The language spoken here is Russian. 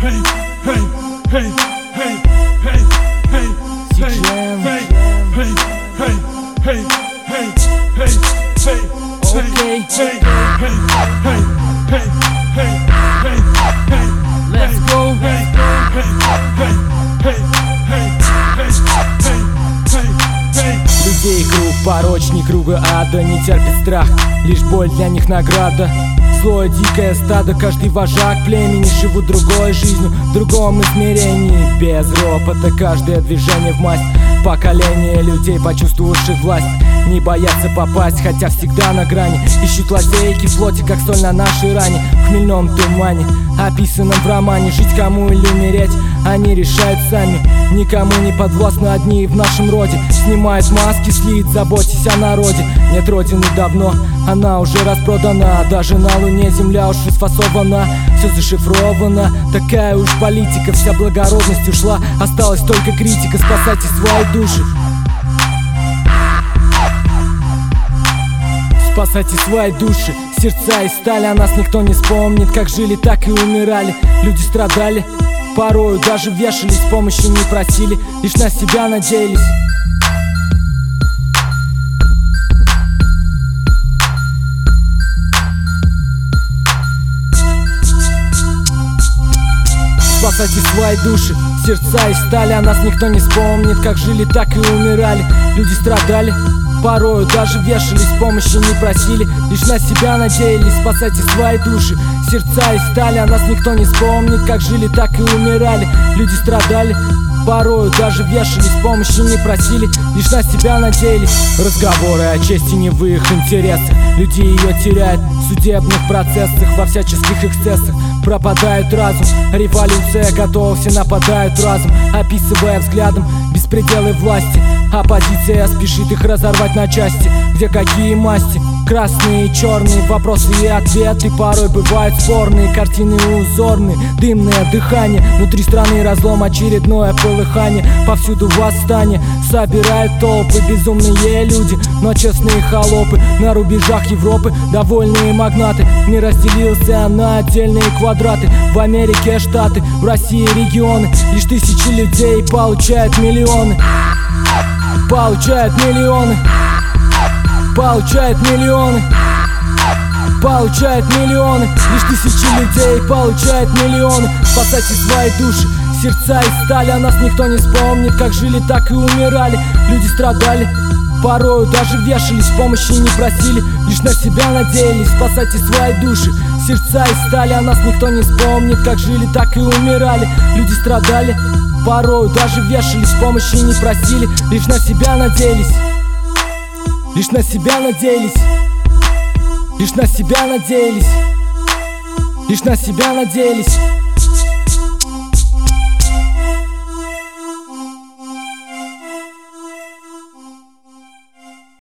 hey, hey, hey, hey, hey, hey, CGM. hey, hey, hey, hey, hey, hey, hey, Okay. hey, hey, hey, hey, hey, hey, hey, Let's go. hey, hey, hey, hey, hey, hey, hey, hey, hey. Людей круг порочней круга ада Не терпит страх, лишь боль для них награда Злое дикое стадо, каждый вожак племени Живут другой жизнью, в другом измерении. Без ропота, каждое движение в масть. Поколение людей, почувствовавших власть Не боятся попасть, хотя всегда на грани. Ищут лазейки в плоти, как соль на нашей ране В хмельном тумане, описанном в романе. Жить кому или умереть, они решают сами. Никому не подвластны одни в нашем роде. Снимают маски, слит, заботьтесь о народе. Нет родины давно, она уже распродана. Даже на луне земля уж расфасована. Все зашифровано, такая уж политика Вся благородность ушла, осталась только критика. Спасайте свои души. Спасайте свои души, сердца и стали О нас никто не вспомнит, как жили, так и умирали. Люди страдали, порою даже вешались Помощи не просили, лишь на себя надеялись. Спасайте свои души, сердца и стали О нас никто не вспомнит, как жили, так и умирали. Люди страдали, порою даже вешались Помощи не просили, лишь на себя надеялись Спасайте свои души, сердца и стали О нас никто не вспомнит, как жили, так и умирали. Люди страдали, порою даже вешались Помощи не просили, лишь на себя надеялись. Разговоры о чести не в их интересах. Люди ее теряют в судебных процессах Во всяческих эксцессах. Пропадает разум. Революция готова, все нападают разом Описывая взглядом беспределы власти Оппозиция спешит их разорвать на части. Где какие масти, красные и черные Вопросы и ответы. Порой бывают спорные Картины узорные, дымное дыхание. Внутри страны разлом, очередное полыхание. Повсюду восстание, собирают толпы Безумные люди, но честные холопы На рубежах Европы. Довольные магнаты. Не разделился на отдельные квадраты. В Америке штаты, в России регионы. Лишь тысячи людей получают миллионы Получают миллионы. Получают миллионы. Получают миллионы. Лишь тысячи людей получают миллионы. Спасайте свои души. Сердца из стали, о нас никто не вспомнит. Как жили, так и умирали. Люди страдали. Порою даже вешались, помощи не просили. Лишь на себя надеялись, спасайте свои души. Сердца из стали, о нас никто не вспомнит. Как жили, так и умирали. Люди страдали Порою даже вешались, помощи не просили Лишь на себя надеялись. Лишь на себя надеялись. Лишь на себя надеялись. Лишь на себя надеялись